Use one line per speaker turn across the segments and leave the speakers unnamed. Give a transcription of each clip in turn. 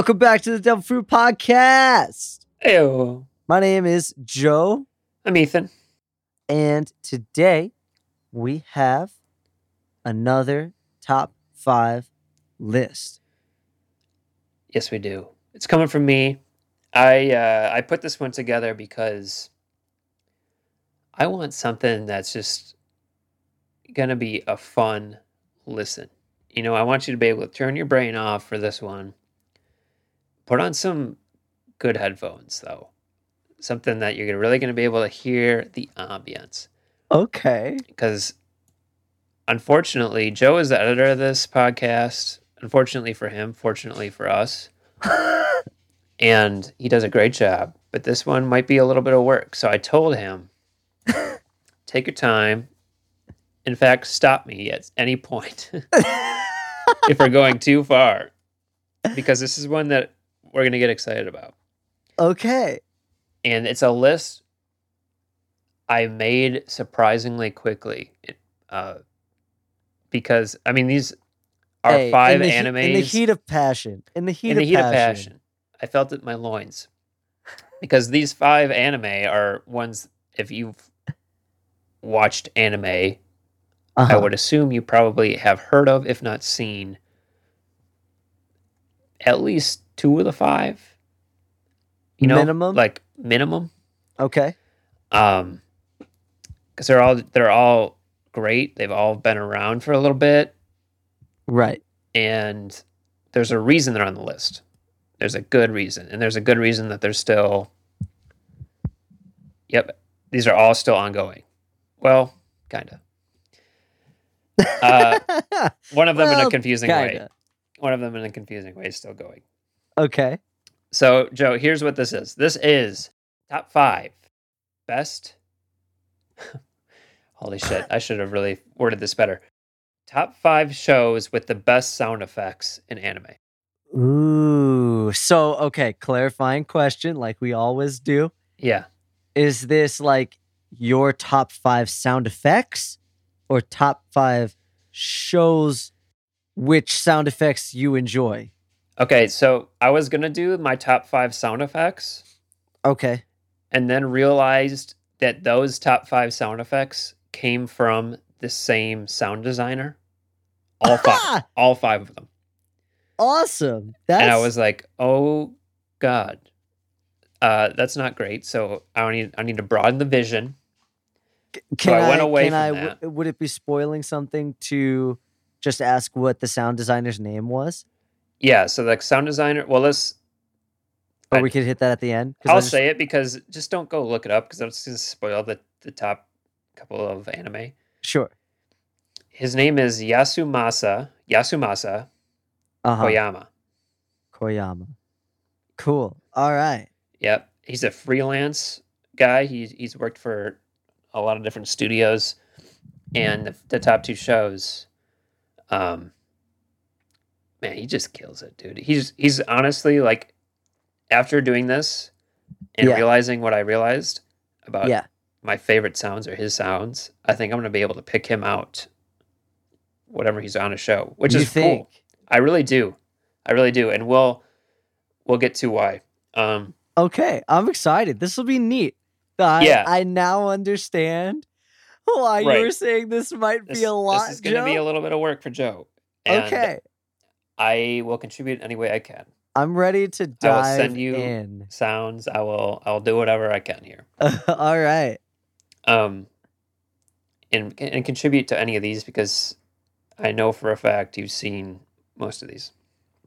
Welcome back to the Devil Fruit Podcast.
Ew.
My name is Joe,
I'm Ethan.
and today we have another top five list.
Yes, we do. It's coming from me. I uh, I put this one together because I want something that's just gonna be a fun listen. You know, I want you to be able to turn your brain off for this one. Put on some good headphones though. Something that you're really gonna be able to hear the ambience.
Okay.
because unfortunately joe is the editor of this podcast unfortunately for him fortunately for us and he does a great job but this one might be a little bit of work so i told him take your time in fact stop me at any point if we're going too far because this is one that we're going to get excited about
okay.
and it's a list I made surprisingly quickly. Uh, because I mean, these are
Hey,
five
in the, he- in the heat of passion. In the heat,
in the
of,
heat
passion.
of passion. I felt it in my loins because these five anime are ones. If you've watched anime, I
Uh-huh.
would assume you probably have heard of, if not seen, at least two of the five. You know,
Minimum?
like minimum.
Okay.
um because they're all they're all great they've all been around for a little bit
Right.
and there's a reason they're on the list there's a good reason and there's a good reason that they're still yep these are all still ongoing well kind of uh, one of them in a confusing way
Kinda.
one of them in a confusing way is still going
Okay.
So, Joe, here's what this is. This is top five best. Holy shit! I should have really worded this better. Top five shows with the best sound effects in anime.
Ooh. So, okay, clarifying question, like we always do.
Yeah,
Is this like your top five sound effects or top five shows which sound effects you enjoy?
Okay, so I was gonna do my top five sound effects,
Okay.
and then realized that those top five sound effects came from the same sound designer. All five, all five of them.
awesome. That's
and I was like, "Oh God, uh, that's not great." So I need I need to broaden the vision.
can
I went away
can
from
I-
that.
w- would it be spoiling something to just ask what the sound designer's name was?
Yeah, so the sound designer. Well, let's.
Or
I-
we could hit that at the end.
I'll
just-
say it because just don't go look it up because that's going to spoil the the top couple of anime.
Sure.
His name is Yasumasa Yasumasa
Uh-huh.
Koyama.
Koyama. Cool. All right.
Yep, he's a freelance guy. He's he's worked for a lot of different studios, and the, the top two shows, um, man, he just kills it, dude. He's he's honestly like, after doing this and
Yeah.
realizing what I realized about
yeah.
my favorite sounds or his sounds, I think I'm gonna be able to pick him out, whatever he's on a show, which
you
is
think?
cool. I really do, I really do, and we'll we'll get to why. Um,
Okay, I'm excited. This will be neat. I,
Yeah.
I now understand why you were saying this might
this,
be a lot.
this is going to be a little bit of work for Joe. And
okay,
I will contribute any way I can.
I'm ready to dive
I will send you-
in.
Sounds, I will I'll do whatever I can here.
All right.
Um and and contribute to any of these because I know for a fact you've seen most of these.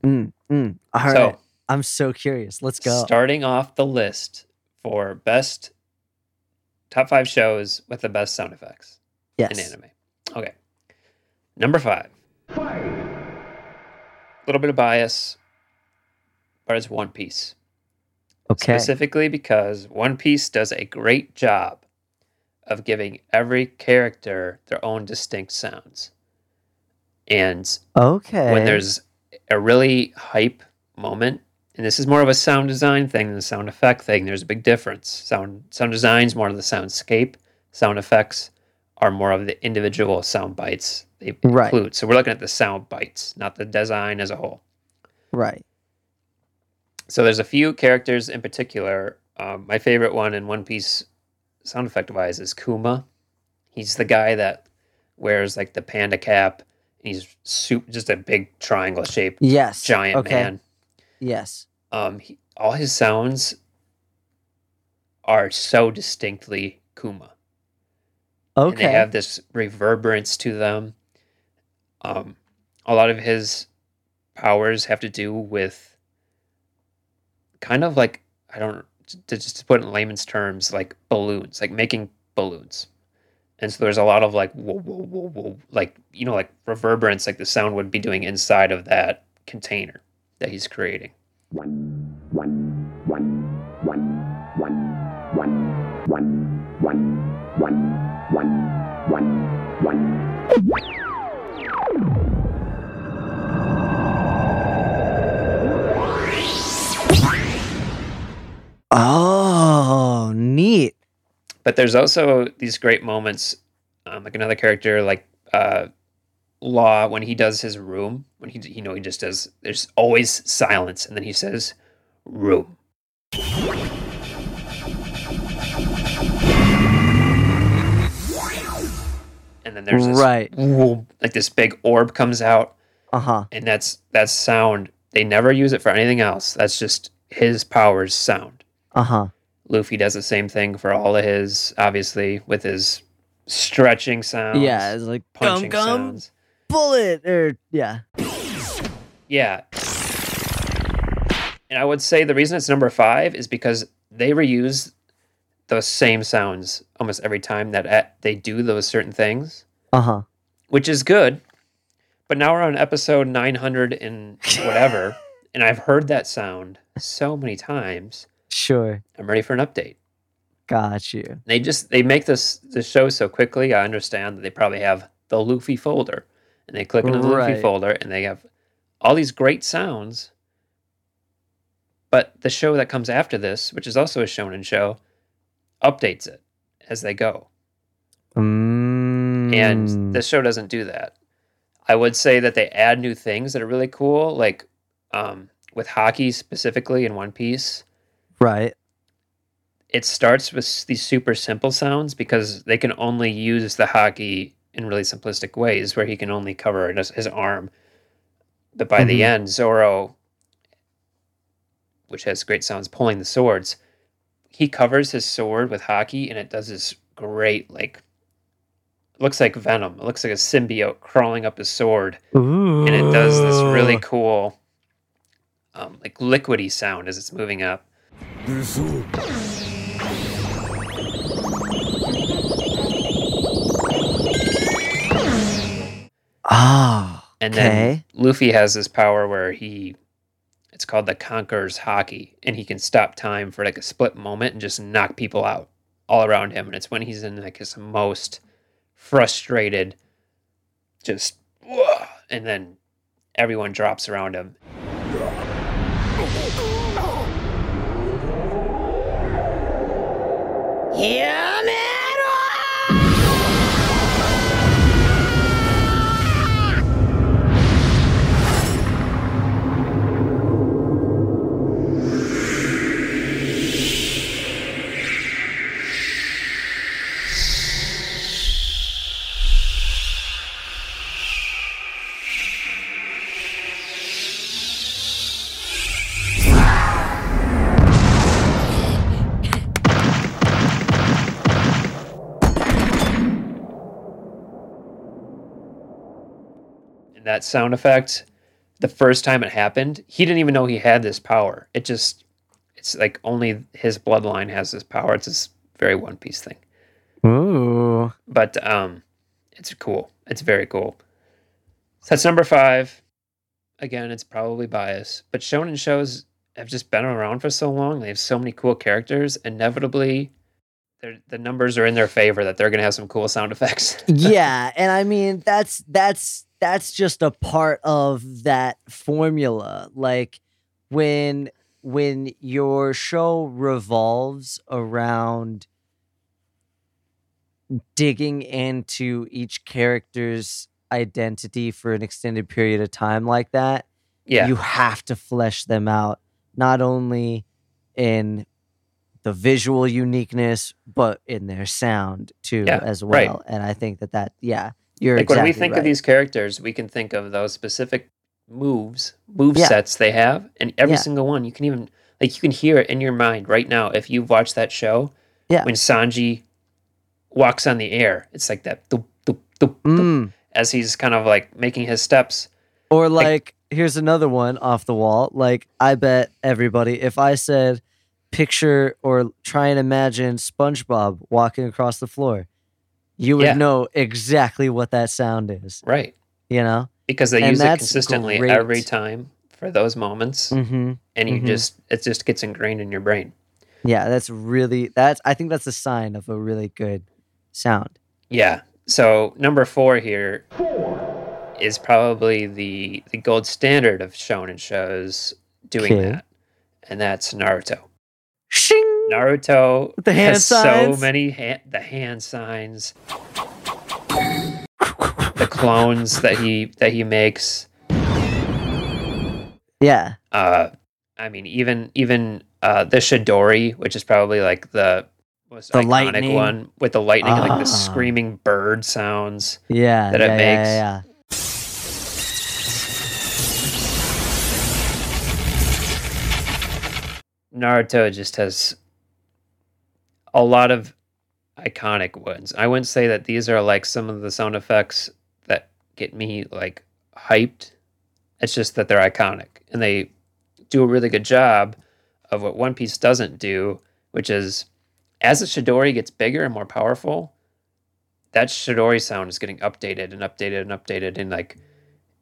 Mm, mm. All right.
so,
I'm so curious. Let's go.
starting off the list for best top 5 shows with the best sound effects
yes.
in anime. Okay. Number 5. A little bit of bias, but it's One Piece.
Okay.
specifically because One Piece does a great job of giving every character their own distinct sounds. And
Okay.
when there's a really hype moment, and this is more of a sound design thing than a sound effect thing, there's a big difference. Sound sound design's more of the soundscape, sound effects are more of the individual sound bites they
Right.
include. So we're looking at the sound bites, not the design as a whole.
right.
So there's a few characters in particular. Um, my favorite one in One Piece, sound effect wise, is Kuma. He's the guy that wears like the panda cap. He's soup, just a big triangle shaped
Yes.
giant
okay.
man.
Yes.
Um, he, all his sounds are so distinctly Kuma. And
Okay.
they have this reverberance to them. Um, a lot of his powers have to do with kind of like I don't to just to put it in layman's terms, like balloons, like making balloons. And so there's a lot of like whoa, whoa, whoa, whoa, like you know, like reverberance, like the sound would be doing inside of that container that he's creating.
Oh, neat.
But there's also these great moments, um, like another character like uh, Law when he does his room when he you know he just does. There's always silence, and then he says room. And then there's this
Right.
whoop, like this big orb comes out,
Uh huh.
and that's that's sound. They never use it for anything else. That's just his powers sound.
Uh huh.
Luffy does the same thing for all of his, obviously, with his stretching sounds.
Yeah, it's like gum
punching
gum
sounds.
bullet or yeah.
Yeah. And I would say the reason it's number five is because they reuse those same sounds almost every time that uh, they do those certain things,
Uh huh.
which is good. But now we're on episode 900 and whatever, and I've heard that sound so many times.
Sure.
I'm ready for an update.
Got you.
They just they make this this show so quickly. I understand that they probably have the Luffy folder, and they click into the Luffy folder, and they have all these great sounds. But the show that comes after this, which is also a shonen show, updates it as they go,
Mm.
and this show doesn't do that. I would say that they add new things that are really cool, like um, with Haki specifically in One Piece.
right.
it starts with these super simple sounds because they can only use the Haki in really simplistic ways where he can only cover his, his arm. But by the
Mhm.
end, Zoro, which has great sounds pulling the swords, he covers his sword with Haki and it does this great, like, looks like venom. It looks like a symbiote crawling up his sword.
Ooh.
And it does this really cool, um, like, liquidy sound as it's moving up.
Ah.
And
okay.
then Luffy has this power where he it's called the Conqueror's Haki, and he can stop time for like a split moment and just knock people out all around him. And it's when he's in like his most frustrated, just and then everyone drops around him. And that sound effect, the first time it happened, he didn't even know he had this power. It just it's like only his bloodline has this power. It's this very One Piece thing.
Ooh.
but um it's cool it's very cool so that's number five again it's probably bias but shonen shows have just been around for so long they have so many cool characters inevitably the numbers are in their favor that they're going to have some cool sound effects
yeah, and I mean that's that's that's just a part of that formula. Like when when your show revolves around digging into each character's identity for an extended period of time like that,
yeah
you have to flesh them out not only in the visual uniqueness, but in their sound too,
Yeah,
as
right.
well. And I think that that, yeah, you're
like
exactly
when we think
right.
of these characters, we can think of those specific moves, move
Yeah.
sets they have, and every
Yeah.
single one you can even like you can hear it in your mind right now if you've watched that show.
Yeah.
When Sanji walks on the air, it's like that doop, doop, doop, doop,
Mm.
as he's kind of like making his steps.
Or
Like-
like, here's another one off the wall. Like, I bet everybody, if I said, picture or try and imagine SpongeBob walking across the floor, you would
Yeah.
know exactly what that sound is.
Right.
You know?
Because they
And
use it consistently
great.
every time for those moments.
Mm-hmm.
And you
mhm.
just it just gets ingrained in your brain.
Yeah, that's really that's. I think that's a sign of a really good sound.
Yeah. So number four here is probably the the gold standard of shonen shows doing
Okay.
that, and that's Naruto.
Shing!
Naruto
the hand
has
signs?
so many ha- the hand signs, the clones that he that he makes.
Yeah,
Uh, I mean, even even uh, the Chidori, which is probably like the most
The
iconic
lightning.
one with the lightning, and like
Ah.
the screaming bird sounds.
yeah,
That it
yeah, yeah,
makes.
yeah,
Naruto just has a lot of iconic ones. I wouldn't say that these are like some of the sound effects that get me like hyped. It's just that they're iconic and they do a really good job of what One Piece doesn't do, which is as the Chidori gets bigger and more powerful, that Chidori sound is getting updated and updated and updated and like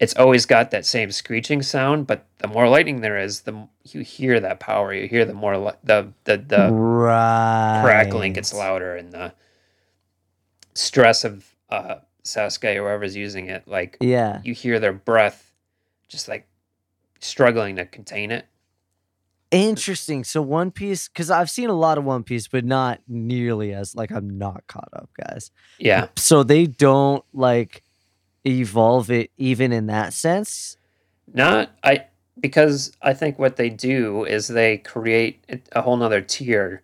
it's always got that same screeching sound, but the more lightning there is, the you hear that power. You hear the more li- the the the
right.
crackling gets louder, and the stress of uh, Sasuke or whoever's using it, like
Yeah,
you hear their breath, just like struggling to contain it.
interesting. So One Piece, because I've seen a lot of One Piece, but not nearly as like I'm not caught up, guys.
Yeah,
So they don't like evolve it even in that sense.
not I because I think what they do is they create a- whole nother tier.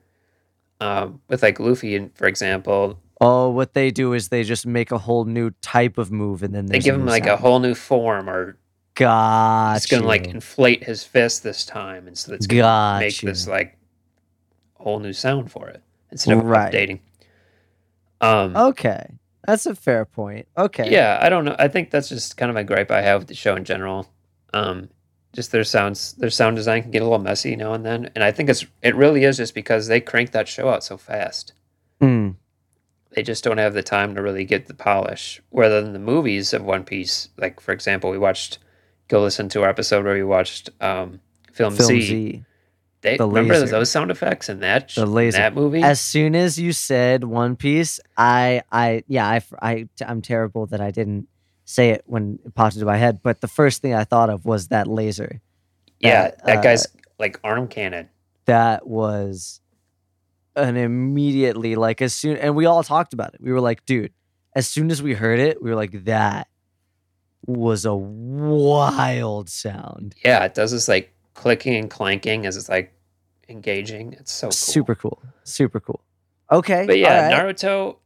Um, with like Luffy, for example,
Oh, what they do is they just make a whole new type of move, and then
they give him like a whole new form or
Got
it's gonna like inflate his fist this time, and so it's gonna
Got
make this like whole new sound for it instead of
Right.
updating. Um,
Okay, that's a fair point. Okay.
yeah, I don't know. I think that's just kind of a gripe I have with the show in general. Um, just their sounds, their sound design can get a little messy now and then, and I think it's it really is just because they crank that show out so fast.
Mm,
They just don't have the time to really get the polish. Whether in the movies of One Piece, like for example, we watched. Go listen to our episode where we watched um, Film,
Film
Z.
Z.
They
The
remember
laser.
those sound effects in that
The
in that movie.
As soon as you said One Piece, I, I, yeah, I, I, I'm terrible that I didn't say it when it popped into my head. But the first thing I thought of was that laser.
yeah,
that,
that
uh,
guy's like arm cannon.
That was an immediately like as soon, and we all talked about it. We were like, dude, as soon as we heard it, we were like, that was a wild sound.
Yeah, it does this like clicking and clanking as it's like engaging. It's so cool.
Super cool. Super cool. Okay.
But yeah,
right.
Naruto,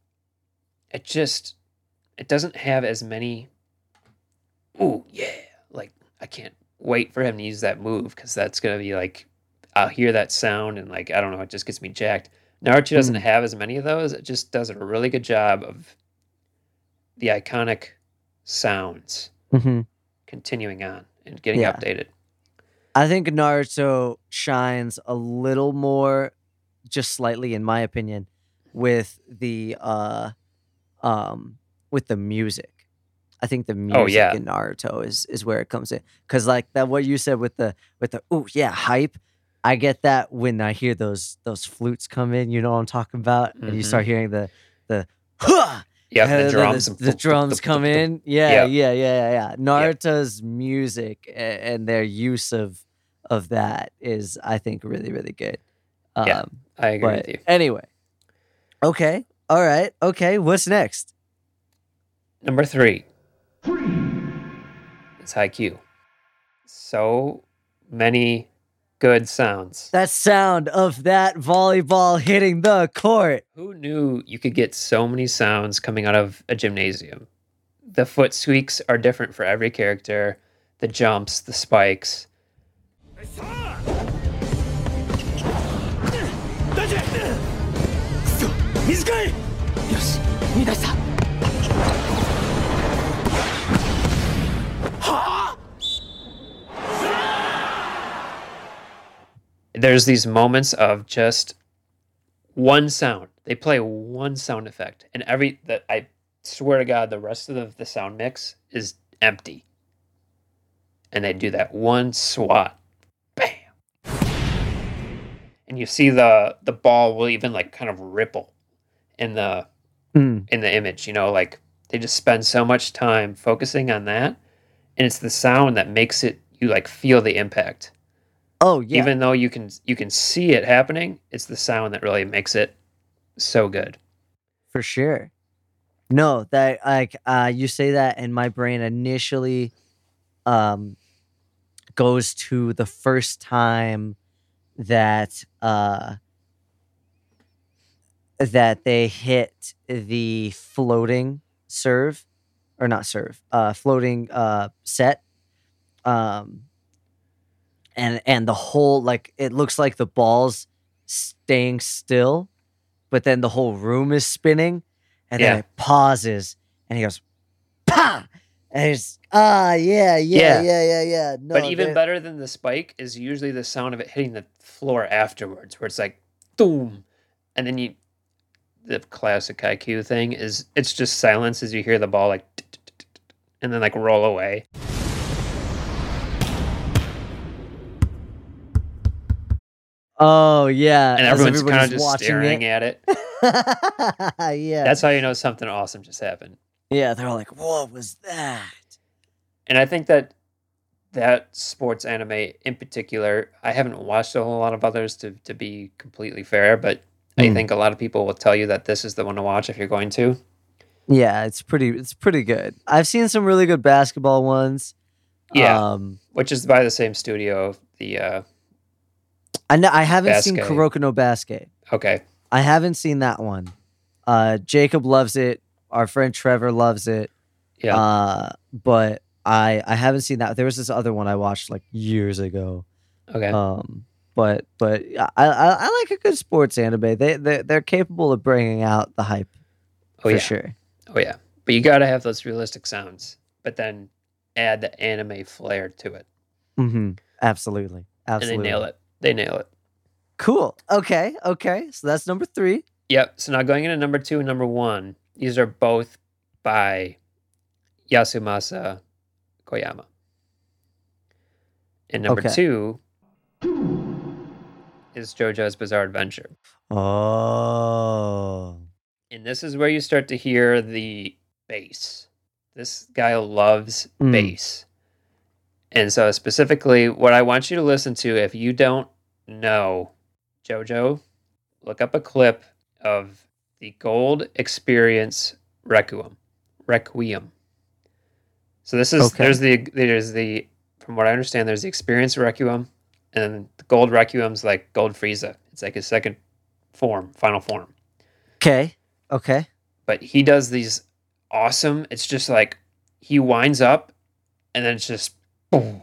it just it doesn't have as many. Ooh yeah, like I can't wait for him to use that move because that's gonna be like I'll hear that sound and like I don't know, it just gets me jacked. Naruto doesn't
Mm.
have as many of those. It just does a really good job of the iconic sounds
Mhm.
continuing on and getting
Yeah.
updated.
I think Naruto shines a little more, just slightly, in my opinion, with the uh, um, with the music. I think the music
Oh, yeah.
in Naruto is is where it comes in, because like that what you said with the with the oh yeah hype. I get that when I hear those those flutes come in. You know what I'm talking about, and you start hearing the the huh,
Yeah, the drums.
The, the
thump,
drums come in. Yeah,
Yeah.
yeah, yeah, yeah. Naruto's music and their use of of that is, I think, really, really good. Um,
Yeah, I agree with you.
anyway, okay, all right, okay. What's next?
Number three. It's Haikyuu. So many good sounds.
That sound of that volleyball hitting the court.
Who knew you could get so many sounds coming out of a gymnasium? The foot squeaks are different for every character. The jumps, the spikes.
短
There's these moments of just one sound. They play one sound effect, and every that I swear to God, the rest of the, the sound mix is empty. And they do that one swat, bam, and you see the the ball will even like kind of ripple in the
Mm.
in the image. You know, like they just spend so much time focusing on that, and it's the sound that makes it you like feel the impact.
Oh yeah.
Even though you can you can see it happening, it's the sound that really makes it so good.
for sure. No, that like uh you say that and my brain initially um goes to the first time that uh that they hit the floating serve or not serve, uh floating uh set. Um and and the whole like it looks like the ball's staying still but then the whole room is spinning, and then it pauses, and he goes, "Pa!" and he's ah, yeah, yeah,
Yeah.
yeah, yeah, yeah. No,
but even better than the spike is usually the sound of it hitting the floor afterwards, where it's like boom, and then you the classic Haikyuu thing is it's just silence as you hear the ball like and then like roll away.
Oh yeah,
And everyone's kind of just staring
it.
at it.
yeah,
That's how you know something awesome just happened.
yeah. They're all like, "What was that?"
And I think that that sports anime in particular, I haven't watched a whole lot of others to, to be completely fair, but I
Mm.
think a lot of people will tell you that this is the one to watch if you're going to.
Yeah, it's pretty. It's pretty good. I've seen some really good basketball ones.
Yeah.
um,
Which is by the same studio. The uh
I know I haven't seen
Basket.
Kuroko no Basket.
okay.
I haven't seen that one. Uh, Jacob loves it. Our friend Trevor loves it.
Yeah.
Uh, but I I haven't seen that. There was this other one I watched like years ago.
okay.
Um, but but I I, I like a good sports anime. They they they're capable of bringing out the hype
oh
for
yeah.
sure.
Oh yeah. But you gotta have those realistic sounds, but then add the anime flair to it.
hmm Absolutely, absolutely.
And they nail it. They nail it.
Cool. Okay. Okay. So that's number three.
Yep. So now going into number two and number one, these are both by Yasumasa Koyama. And number
Okay.
two is JoJo's Bizarre Adventure.
Oh.
And this is where you start to hear the bass. This guy loves
Mm.
bass. And so, specifically, what I want you to listen to, if you don't know JoJo, look up a clip of the Gold Experience Requiem. Requiem. So this is
Okay.
there's the there's the from what I understand there's the Experience Requiem, and the Gold Requiem's like Gold Frieza. It's like his second form, final form
Okay. Okay.
but he does these awesome it's just like he winds up and then it's just boom.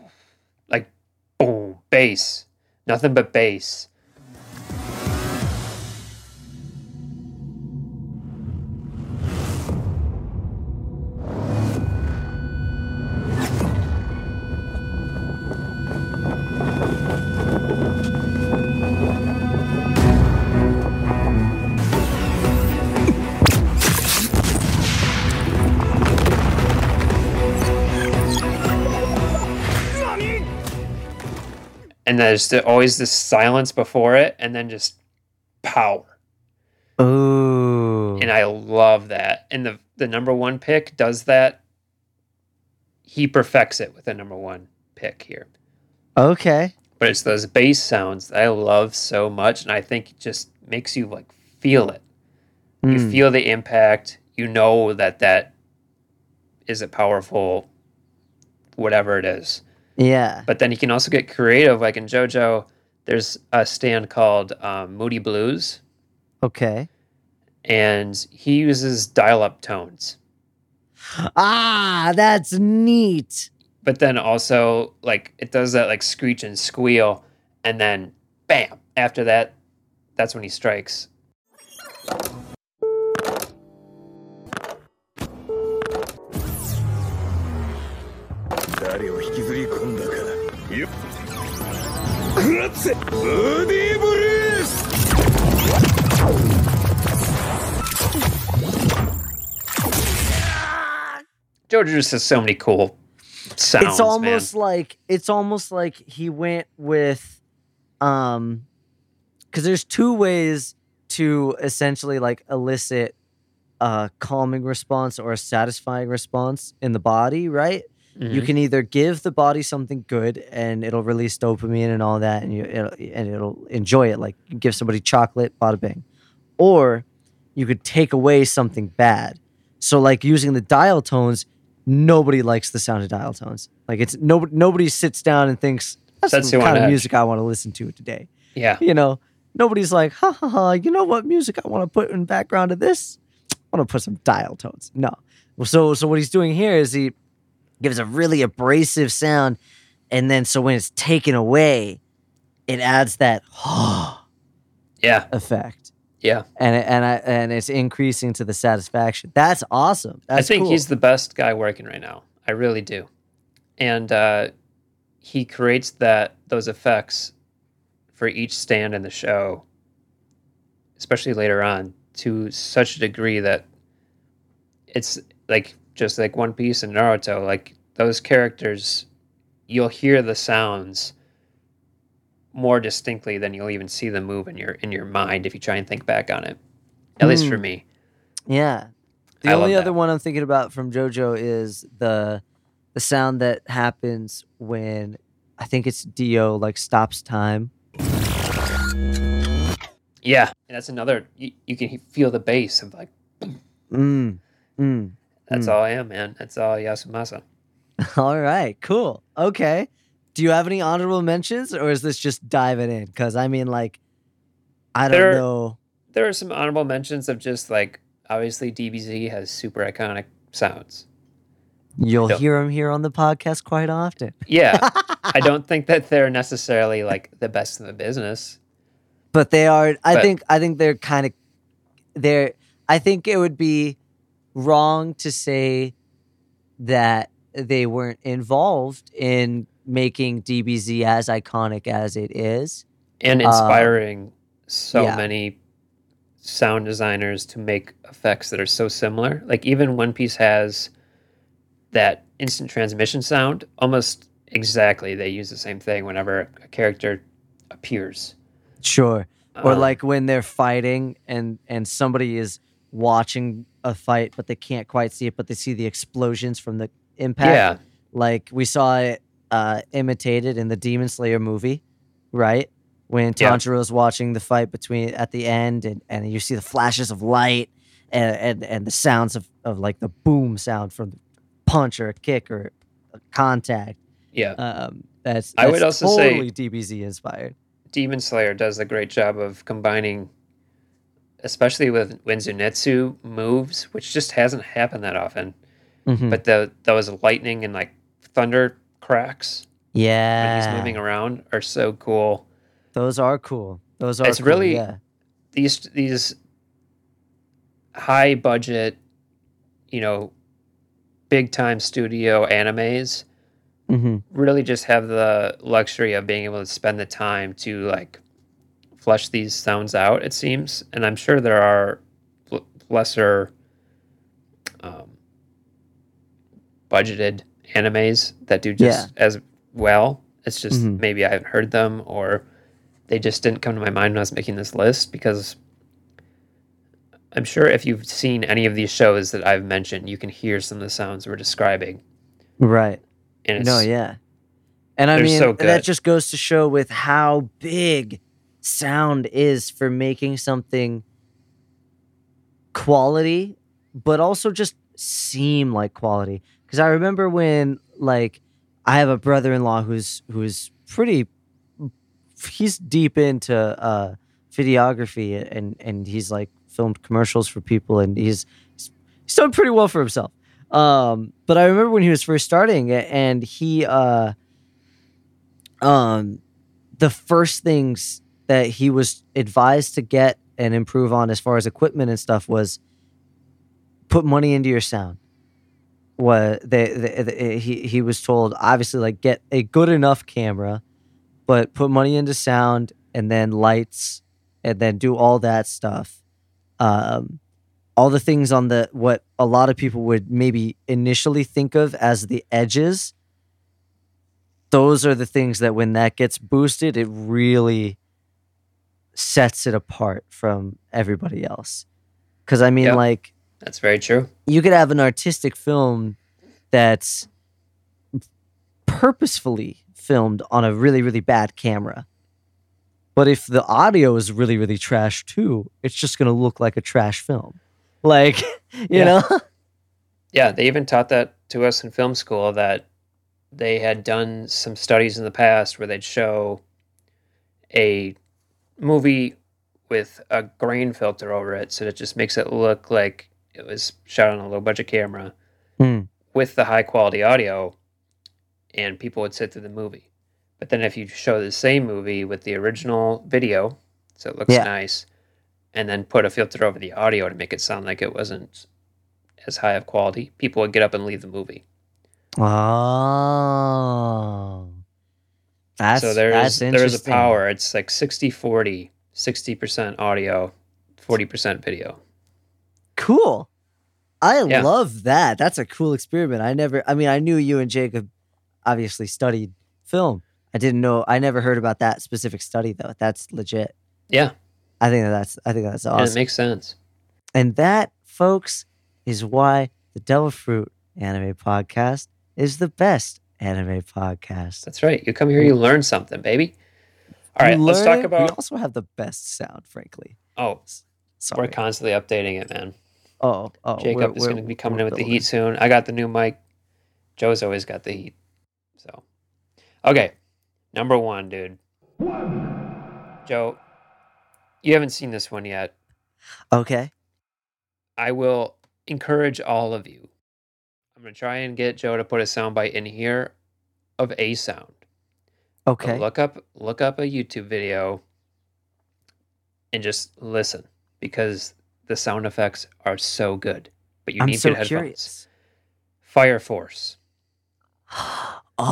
Like boom. Bass. Nothing but bass there's the, always this silence before it and then just power.
Ooh.
and i love that. And the the number one pick does that. He perfects it with the number one pick here.
Okay.
but it's those bass sounds that i love so much and i think it just makes you like feel it. You
Mm.
feel the impact. You know that that is a powerful whatever it is
Yeah.
but then you can also get creative like in jojo there's a stand called um, Moody Blues,
Okay.
and he uses dial-up tones.
Ah, that's neat.
But then also like it does that like screech and squeal, and then bam! After that, that's when he strikes.
引きずり込んだかよっフラッツボディーブルース
JoJo just has so many cool sounds.
It's almost
man.
like it's almost like he went with um because there's two ways to essentially like elicit a calming response or a satisfying response in the body, right? You
Mhm.
can either give the body something good and it'll release dopamine and all that and you it'll, and it'll enjoy it like give somebody chocolate bada bing. Or you could take away something bad. So like using the dial tones nobody likes the sound of dial tones. Like it's nobody nobody sits down and thinks that's
Sets
the kind of
edge."
music i want to listen to today.
Yeah,
you know nobody's like ha ha ha you know what music i want to put in background of this? I want to put some dial tones. No. So so what he's doing here is he gives a really abrasive sound and then so when it's taken away it adds that
yeah,
effect
yeah.
and and I, and it's increasing to the satisfaction that's awesome that's
I think
cool.
he's the best guy working right now. I really do. And uh, he creates that those effects for each stand in the show, especially later on, to such a degree that it's like just like One Piece and Naruto. Like those characters, you'll hear the sounds more distinctly than you'll even see them move in your in your mind if you try and think back on it. At least for
Hmm.
me.
Yeah. The
I
only other one I'm thinking about from JoJo is the the sound that happens when I think it's Dio like stops time.
Yeah, and that's another. You, you can feel the bass of like.
Mm. Mm.
That's
Mm.
all I am, man. That's all Yasumasa.
All right, cool. Okay. Do you have any honorable mentions or is this just diving in? Because I mean, like, I don't
There-
know.
There are some honorable mentions of just like obviously DBZ has super iconic sounds.
You'll hear them here on the podcast quite often.
Yeah, I don't think that they're necessarily like the best in the business.
but they are i
But-
think i think they're kind of they're i think it would be wrong to say that they weren't involved in making dbz as iconic as it is
and
Uh,
inspiring so
yeah.
many sound designers to make effects that are so similar. Like even One Piece has that instant transmission sound almost exactly. They use the same thing whenever a character appears.
sure or
Um,
like when they're fighting and and somebody is watching a fight but they can't quite see it but they see the explosions from the impact
yeah,
like we saw it uh, imitated in the Demon Slayer movie, right? When
Yeah.
Tanjiro's watching the fight between at the end, and, and you see the flashes of light and, and and the sounds of, of like the boom sound from the punch or a kick or a contact.
yeah.
Um, that's,
I would
that's
also say-
totally DBZ inspired.
Demon Slayer does a great job of combining, especially with when Zenitsu moves, which just hasn't happened that often.
Mhm.
But the those lightning and like thunder cracks
Yeah, when
he's moving around are so cool.
those are cool. Those are
It's
cool,
really-
yeah.
These these high budget, you know, big time studio animes
hmm
really just have the luxury of being able to spend the time to like flesh these sounds out it seems and i'm sure there are l- lesser um, budgeted animes that do just as well it's just
Mhm.
maybe i haven't heard them or they just didn't come to my mind when i was making this list because i'm sure if you've seen any of these shows that i've mentioned you can hear some of the sounds we're describing
Right.
and it's,
No, yeah. And I mean,
so
that just goes to show with how big sound is for making something quality, but also just seem like quality. Because I remember when, like, I have a brother-in-law who's who's pretty he's deep into uh, videography and and he's like filmed commercials for people and he's he's, he's done pretty well for himself. Um, but I remember when he was first starting and he uh, um, the first things that he was advised to get and improve on as far as equipment and stuff was put money into your sound. What they, they, they he he was told obviously like get a good enough camera, but put money into sound and then lights and then do all that stuff. Um, all the things on the what a lot of people would maybe initially think of as the edges. Those are the things that when that gets boosted, it really sets it apart from everybody else. Because I mean,
Yep.
like
That's very true.
you could have an artistic film that's purposefully filmed on a really really bad camera but if the audio is really really trash too it's just going to look like a trash film like you
Yeah.
know
Yeah, they even taught that to us in film school that they had done some studies in the past where they'd show a movie with a grain filter over it, so it just makes it look like it was shot on a low budget camera
Hmm.
with the high quality audio, and people would sit through the movie. But then if you show the same movie with the original video, so it looks
Yeah.
nice, and then put a filter over the audio to make it sound like it wasn't as high of quality, people would get up and leave the movie.
oh that's
so there's
that's
there's a power. It's like 60 40, 60% audio, 40% video.
cool i
Yeah.
love that that's a cool experiment i never i mean i knew you and jacob obviously studied film i didn't know i never heard about that specific study though that's legit
Yeah,
i think that that's i think that's awesome.
and it makes sense.
And that, folks, is why the Devil Fruit Anime Podcast is the best anime podcast.
That's right. You come here, you learn something, baby. All right, let's talk
it. We also have the best sound, frankly.
Oh,
Sorry.
we're constantly updating it, man.
oh, oh,
Jacob is going to be coming in with the heat soon. I got the new mic. Joe's always got the heat. So, okay, number one, dude. Joe, you haven't seen this one yet.
Okay.
I will encourage all of you. I'm going to try and get Joe to put a soundbite in here of a sound.
Okay.
look up look up a YouTube video and just listen because the sound effects are so good. But you
I'm
need
so
good headphones.
curious.
Fire Force.
Oh.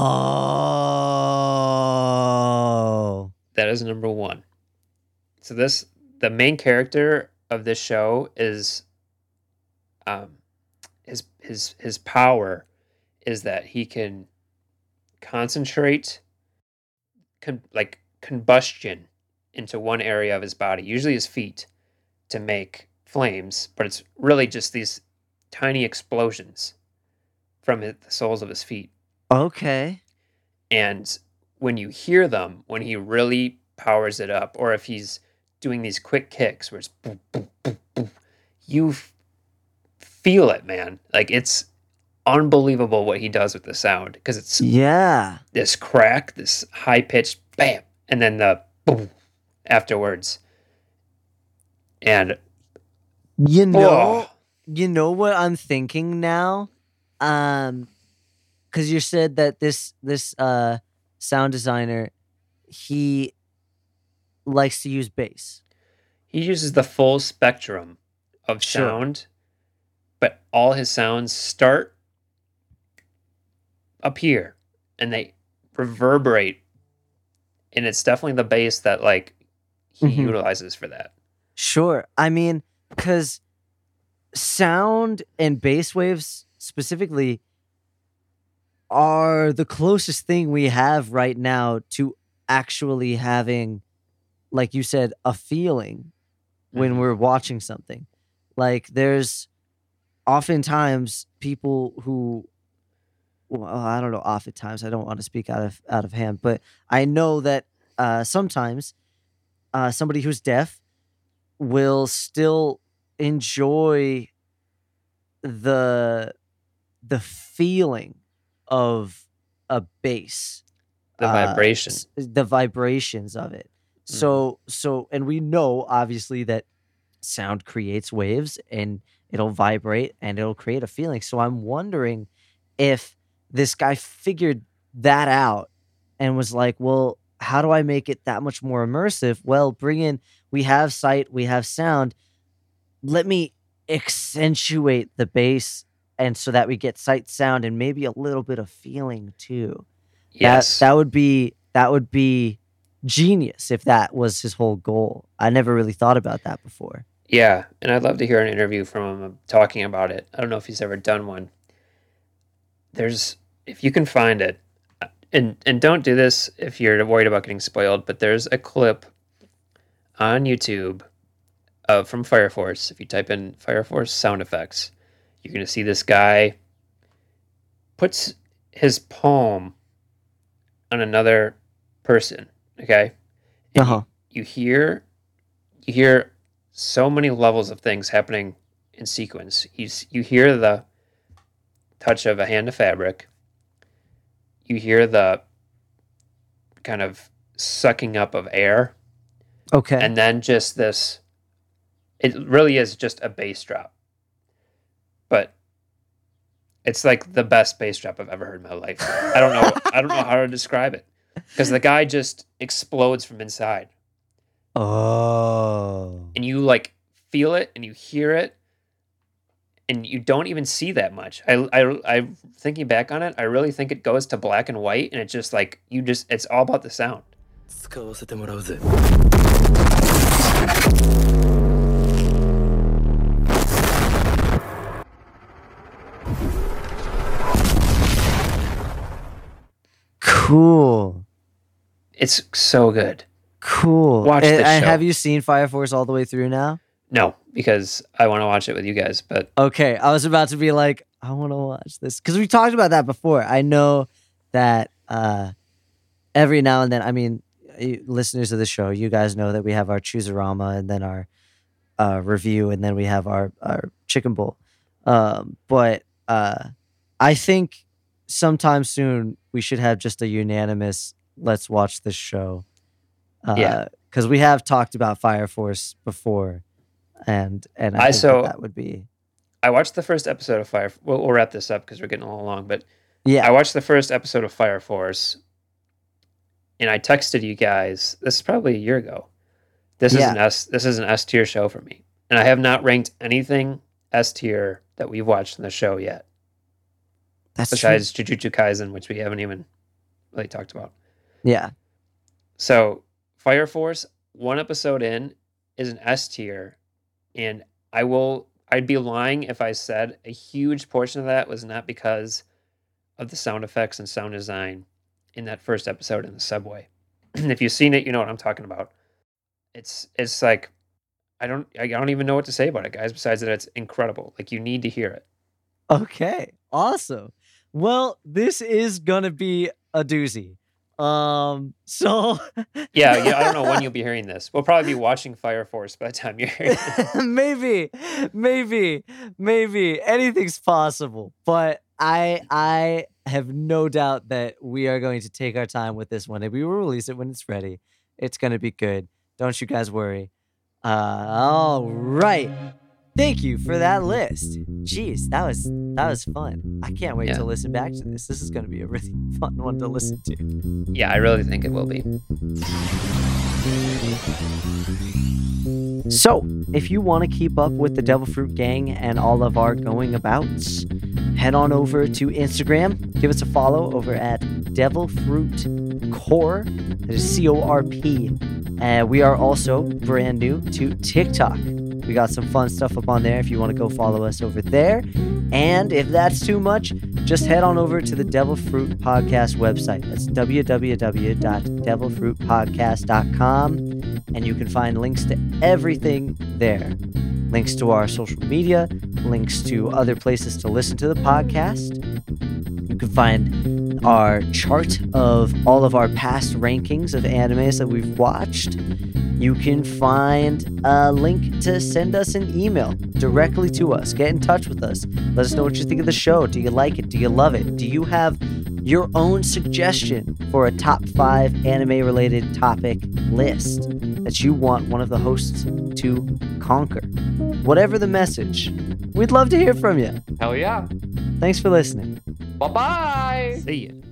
That is number one. So this the main character of this show is um his his power is that he can concentrate con- like combustion into one area of his body, usually his feet, to make flames, but it's really just these tiny explosions from the soles of his feet.
Okay.
And when you hear them, when he really powers it up, or if he's doing these quick kicks where it's boom, boom, boom, boom, you feel it, man. Like it's unbelievable what he does with the sound because it's
Yeah.
this crack, this high pitched bam, and then the boom afterwards. And
You know,
oh,
you know what I'm thinking now? Um cuz you said that this this uh sound designer he likes to use bass.
he uses the full spectrum of sound, but all his sounds start up here and they reverberate. And it's definitely the bass that like he
Mhm.
utilizes for that.
Sure. I mean, cuz sound and bass waves specifically are the closest thing we have right now to actually having like you said a feeling when
Mhm.
we're watching something. Like there's oftentimes people who well, I don't know oftentimes I don't want to speak out of out of hand, but I know that uh sometimes uh somebody who's deaf will still enjoy the the feeling of a bass
The
uh,
vibration.
the vibrations of it.
Mm.
So so and we know obviously that sound creates waves and it'll vibrate and it'll create a feeling. So I'm wondering if this guy figured that out and was like, well, how do I make it that much more immersive? Well, bring in we have sight, we have sound. Let me accentuate the bass and so that we get sight sound and maybe a little bit of feeling too.
Yes.
That that would be that would be genius if that was his whole goal. I never really thought about that before.
Yeah, and I'd love to hear an interview from him talking about it. I don't know if he's ever done one. There's, if you can find it, and and don't do this if you're worried about getting spoiled. But there's a clip on YouTube uh, from Fire Force. If you type in Fire Force sound effects, you're gonna see this guy puts his palm on another person. Okay,
Uh-huh.
you hear you hear so many levels of things happening in sequence. You you hear the touch of a hand of fabric. You hear the kind of sucking up of air,
Okay.
and then just this. It really is just a bass drop, but it's like the best bass drop I've ever heard in my life. I don't know. I don't know how to describe it because the guy just explodes from inside
Oh.
And you like feel it and you hear it and you don't even see that much. I, I, I thinking back on it, I really think it goes to black and white, and it's just like you just it's all about the sound.
Cool.
It's so good.
Cool.
Watch
And-
this
and have you seen Fire Force all the way through now?
no because i want to watch it with you guys but
Okay, I was about to be like, I want to watch this because we talked about that before. I know that uh, every now and then, I mean, listeners of the show, you guys know that we have our Chooserama and then our uh, review, and then we have our our chicken bowl. Um, but uh, I think sometime soon we should have just a unanimous let's watch this show. Uh,
Yeah.
because we have talked about Fire Force before, and and I,
I
think that
so-
that would be
i watched the first episode of fire we'll, we'll wrap this up because we're getting a little long but
yeah
i watched the first episode of fire force and i texted you guys this is probably a year ago this is an s this is an s tier show for me and i have not ranked anything s tier that we've watched in the show yet
That's true.
besides Jujutsu Kaisen, which we haven't even really talked about.
Yeah.
So, Fire Force, one episode in, is an S tier, and I will. I'd be lying if I said a huge portion of that was not because of the sound effects and sound design in that first episode in the subway. if you've seen it, you know what I'm talking about. It's it's like I don't I don't even know what to say about it, guys. Besides that, it's incredible. Like you need to hear it.
Okay. Awesome. Well, this is gonna be a doozy. Um. So
Yeah, yeah. I don't know when you'll be hearing this. We'll probably be watching Fire Force by the time you're hearing
maybe, maybe, maybe anything's possible. But I, I have no doubt that we are going to take our time with this one, and we will release it when it's ready. It's gonna be good. Don't you guys worry. Uh, all right. Thank you for that list. Jeez, that was that was fun. I can't wait
Yeah.
to listen back to this. This is going to be a really fun one to listen to.
Yeah, I really think it will be.
So, if you want to keep up with the Devil Fruit Gang and all of our going abouts, head on over to Instagram. Give us a follow over at Devil Fruit Corp. That is C O R P. And we are also brand new to TikTok. We got some fun stuff up on there if you want to go follow us over there. And if that's too much, just head on over to the Devil Fruit Podcast website. That's www.devilfruitpodcast.com. And you can find links to everything there links to our social media, links to other places to listen to the podcast. You can find our chart of all of our past rankings of animes that we've watched. You can find a link to send us an email directly to us. Get in touch with us. Let us know what you think of the show. Do you like it? Do you love it? Do you have your own suggestion for a top five anime related topic list that you want one of the hosts to conquer. Whatever the message, we'd love to hear from you.
Hell yeah.
Thanks for listening.
Bye bye.
See ya.